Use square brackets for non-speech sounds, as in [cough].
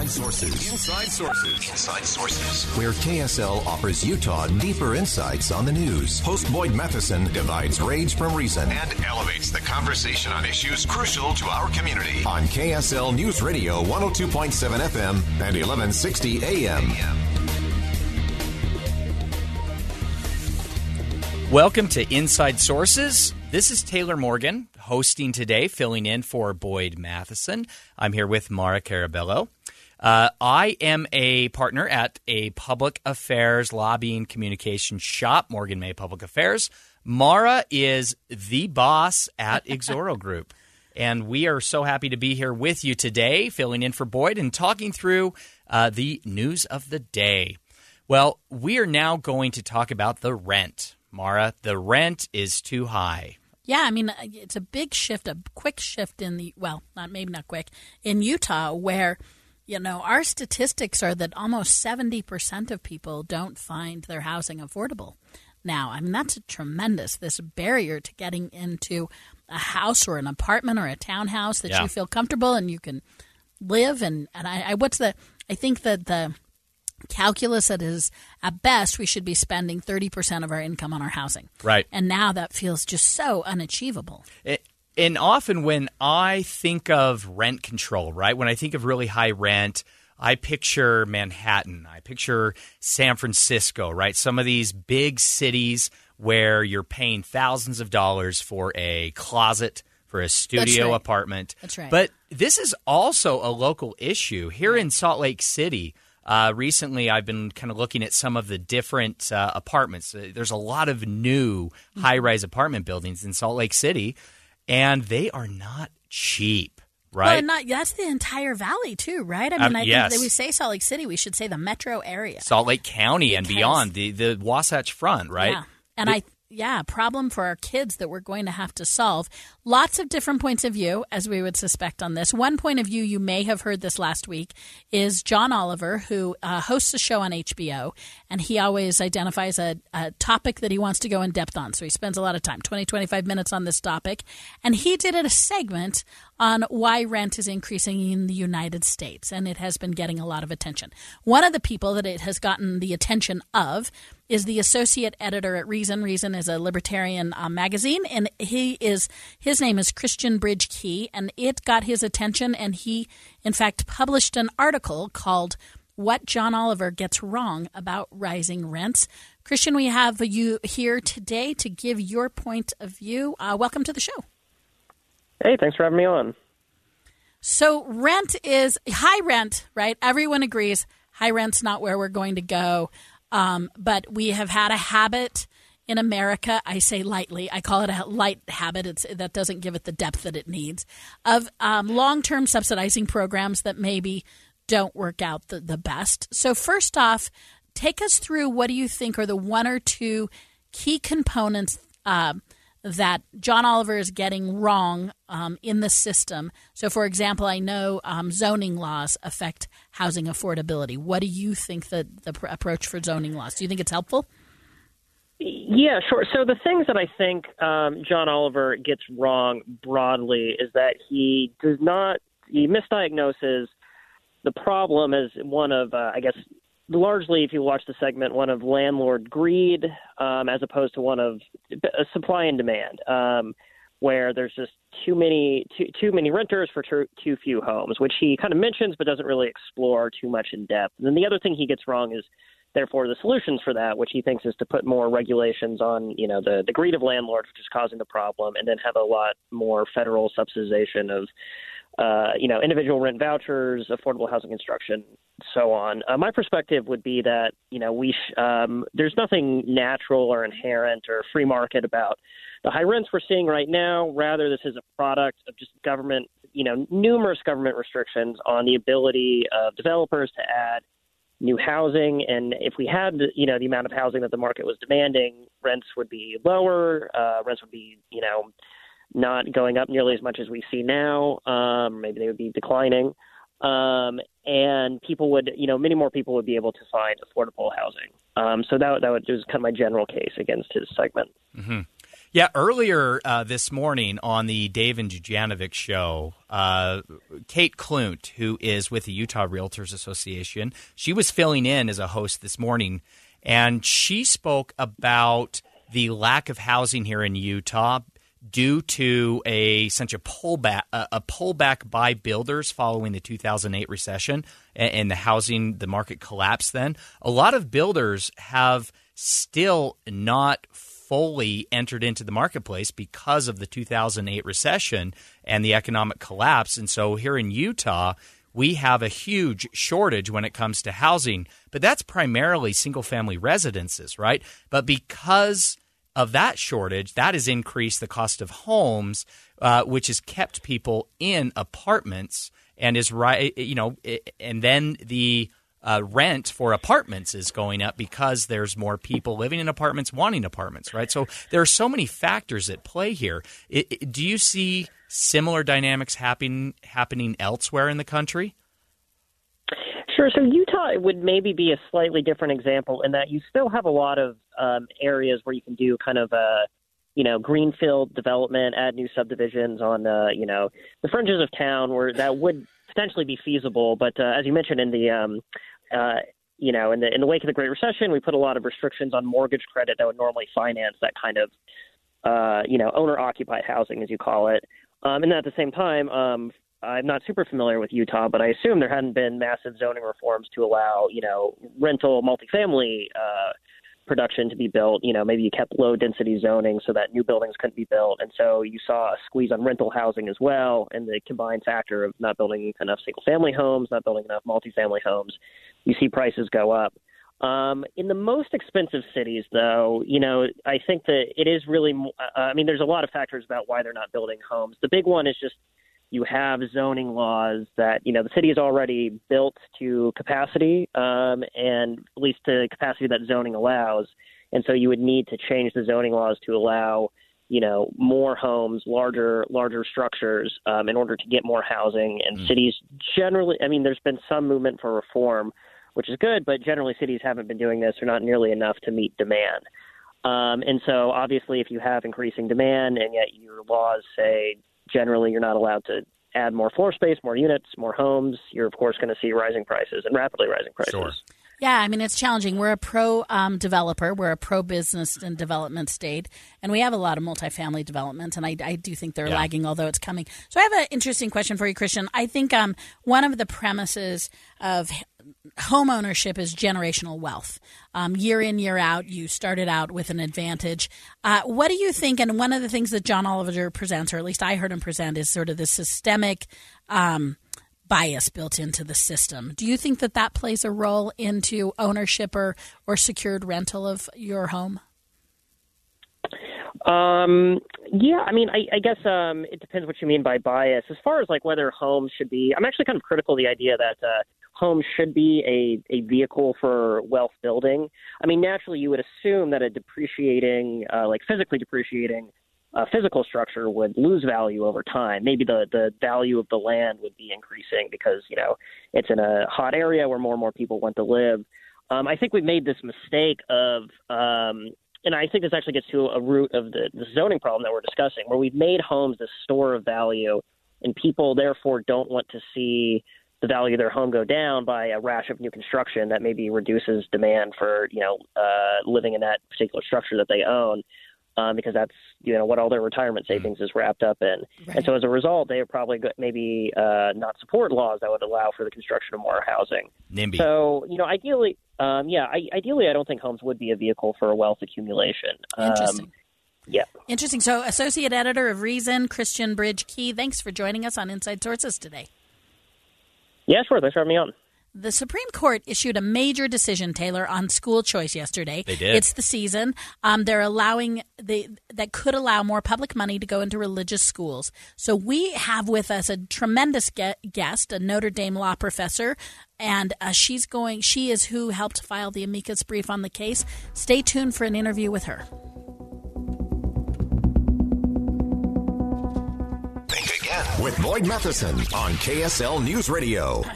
Inside Sources. Inside Sources. Inside Sources. Where KSL offers Utah deeper insights on the news. Host Boyd Matheson divides rage from reason and elevates the conversation on issues crucial to our community. On KSL News Radio 102.7 FM and 1160 AM. Welcome to Inside Sources. This is Taylor Morgan hosting today, filling in for Boyd Matheson. I'm here with Mara Carabello. Uh, I am a partner at a public affairs lobbying communication shop, Morgan May Public Affairs. Mara is the boss at [laughs] Exoro Group. And we are so happy to be here with you today, filling in for Boyd and talking through uh, the news of the day. Well, we are now going to talk about the rent Mara, the rent is too high. Yeah, I mean, uh, it's a big shift, a quick shift in the, well, not maybe not quick, in Utah, where, you know, our statistics are that almost 70% of people don't find their housing affordable now. I mean, that's a tremendous, this barrier to getting into a house or an apartment or a townhouse that Yeah. you feel comfortable and you can live. And, and I, I, what's the, I think that the, calculus that is at best we should be spending 30% of our income on our housing Right. and now that feels just so unachievable It- and often when I think of rent control, right, when I think of really high rent, I picture Manhattan, I picture San Francisco, right? Some of these big cities where you're paying thousands of dollars for a closet, for a studio right. apartment. That's right. But this is also a local issue here in Salt Lake City. Uh, recently, I've been kind of looking at some of the different uh, apartments. There's a lot of new Mm-hmm. high rise apartment buildings in Salt Lake City, and they are not cheap, right? well, and not that's the entire valley too right i mean Uh, i yes. think we say salt lake city we should say the metro area Salt Lake County and beyond, the, the Wasatch Front, right? yeah and i yeah problem for our kids that we're going to have to solve. Lots of different points of view as we would suspect on this. One point of view you may have heard this last week is john oliver who uh, hosts a show on hbo and he always identifies a, a topic that he wants to go in depth on. So he spends a lot of time 20 25 minutes on this topic. And he did it a segment on why rent is increasing in the united states and it has been getting a lot of attention one of the people that it has gotten the attention of is the associate editor at Reason. Reason is a libertarian uh, magazine, and he is his name is Christian Britschgi, and it got his attention, and he, in fact, published an article called "What John Oliver Gets Wrong About Rising Rents." Christian, we have you here today to give your point of view. Uh, welcome to the show. Hey, thanks for having me on. So rent is high rent, right? Everyone agrees high rent's not where we're going to go. Um, but we have had a habit in America. I say lightly. I call it a light habit. It's that doesn't give it the depth that it needs of um, long-term subsidizing programs that maybe don't work out the, the best. So first off, take us through what do you think are the one or two key components um, that John Oliver is getting wrong um, in the system. So, for example, I know um, zoning laws affect housing affordability. What do you think that the pr- approach for zoning laws? Do you think it's helpful? Yeah, sure. So the things that I think um, John Oliver gets wrong broadly is that he does not he misdiagnoses the problem as one of uh, I guess largely if you watch the segment one of landlord greed um, as opposed to one of uh, supply and demand um, where there's just too many too, too many renters for too, too few homes which he kind of mentions but doesn't really explore too much in depth. And then the other thing he gets wrong is therefore the solutions for that, which he thinks is to put more regulations on, you know, the, the greed of landlords, which is causing the problem, and then have a lot more federal subsidization of, uh, you know, individual rent vouchers, affordable housing construction, so on. Uh, my perspective would be that, you know, we sh- um, there's nothing natural or inherent or free market about the high rents we're seeing right now. Rather, this is a product of just government, you know, numerous government restrictions on the ability of developers to add new housing. And if we had, you know, the amount of housing that the market was demanding, rents would be lower. Uh, rents would be, you know, not going up nearly as much as we see now. Um, maybe they would be declining. Um, and people would, you know, many more people would be able to find affordable housing. Um, so that that was kind of my general case against his segment. Yeah, earlier uh, this morning on the Dave and Dujanovic show, uh, Kate Klunt, who is with the Utah Realtors Association, she was filling in as a host this morning, and she spoke about the lack of housing here in Utah due to a such a pullback a pullback by builders following the 2008 recession and the housing the market collapse then. A lot of builders have still not fully entered into the marketplace because of the 2008 recession and the economic collapse. And so here in Utah we have a huge shortage when it comes to housing but that's primarily single family residences right? But because of that shortage, that has increased the cost of homes, uh, which has kept people in apartments and is right, you know, and then the uh, rent for apartments is going up because there's more people living in apartments wanting apartments, right? So there are so many factors at play here. It, it, do you see similar dynamics happening happening elsewhere in the country? Sure. So Utah would maybe be a slightly different example in that you still have a lot of um, areas where you can do kind of a, you know, greenfield development, add new subdivisions on, uh, you know, the fringes of town where that would potentially be feasible. But uh, as you mentioned in the, um, uh, you know, in the in the wake of the Great Recession, we put a lot of restrictions on mortgage credit that would normally finance that kind of, uh, you know, owner occupied housing, as you call it. Um, and at the same time, um, I'm not super familiar with Utah, but I assume there hadn't been massive zoning reforms to allow, you know, rental multifamily uh, production to be built. You know, maybe you kept low density zoning so that new buildings couldn't be built, and so you saw a squeeze on rental housing as well, and the combined factor of not building enough single family homes, not building enough multifamily homes, you see prices go up. Um, in the most expensive cities, though, you know, I think that it is really. Uh, I mean, there's a lot of factors about why they're not building homes. The big one is just you have zoning laws that you know the city is already built to capacity um, and at least to capacity that zoning allows. And so you would need to change the zoning laws to allow you know more homes larger larger structures um, in order to get more housing. And mm. cities generally i mean there's been some movement for reform which is good but generally cities haven't been doing this or not nearly enough to meet demand. Um, and so obviously if you have increasing demand and yet your laws say generally you're not allowed to add more floor space, more units, more homes, you're of course going to see rising prices and rapidly rising prices. Sure. Yeah, I mean, it's challenging. We're a pro um, developer, we're a pro business and development state, and we have a lot of multifamily development, and I, I do think they're yeah. lagging, although it's coming. So I have an interesting question for you, Christian. I think um, one of the premises of home ownership is generational wealth. Um, year in, year out, you started out with an advantage. Uh, what do you think? And one of the things that John Oliver presents, or at least I heard him present, is sort of the systemic. Um, bias built into the system. Do you think that that plays a role into ownership or, or secured rental of your home? Um, yeah, I mean, I, I guess um, it depends what you mean by bias. As far as like whether homes should be, I'm actually kind of critical of the idea that uh, homes should be a, a vehicle for wealth building. I mean, naturally, you would assume that a depreciating, uh, like physically depreciating uh, physical structure would lose value over time. Maybe the the value of the land would be increasing because you know it's in a hot area where more and more people want to live. Um, I think we've made this mistake of, um, and I think this actually gets to a root of the, the zoning problem that we're discussing, where we've made homes the store of value, and people therefore don't want to see the value of their home go down by a rash of new construction that maybe reduces demand for you know uh, living in that particular structure that they own um, because that's you know what all their retirement mm-hmm. savings is wrapped up in. Right. And so as a result, they would probably maybe uh, not support laws that would allow for the construction of more housing. NIMBY. So you know, ideally, um, yeah, I, ideally, I don't think homes would be a vehicle for wealth accumulation. Interesting. Um, yeah. Interesting. So, associate editor of Reason, Christian Britschgi, thanks for joining us on Inside Sources today. Yeah, sure. Thanks for having me on. The Supreme Court issued a major decision, Taylor, on school choice yesterday. They did. It's the season. Um, they're allowing the that could allow more public money to go into religious schools. So we have with us a tremendous guest, a Notre Dame law professor, and uh, she's going. She is who helped file the amicus brief on the case. Stay tuned for an interview with her. With Boyd Matheson on KSL News Radio.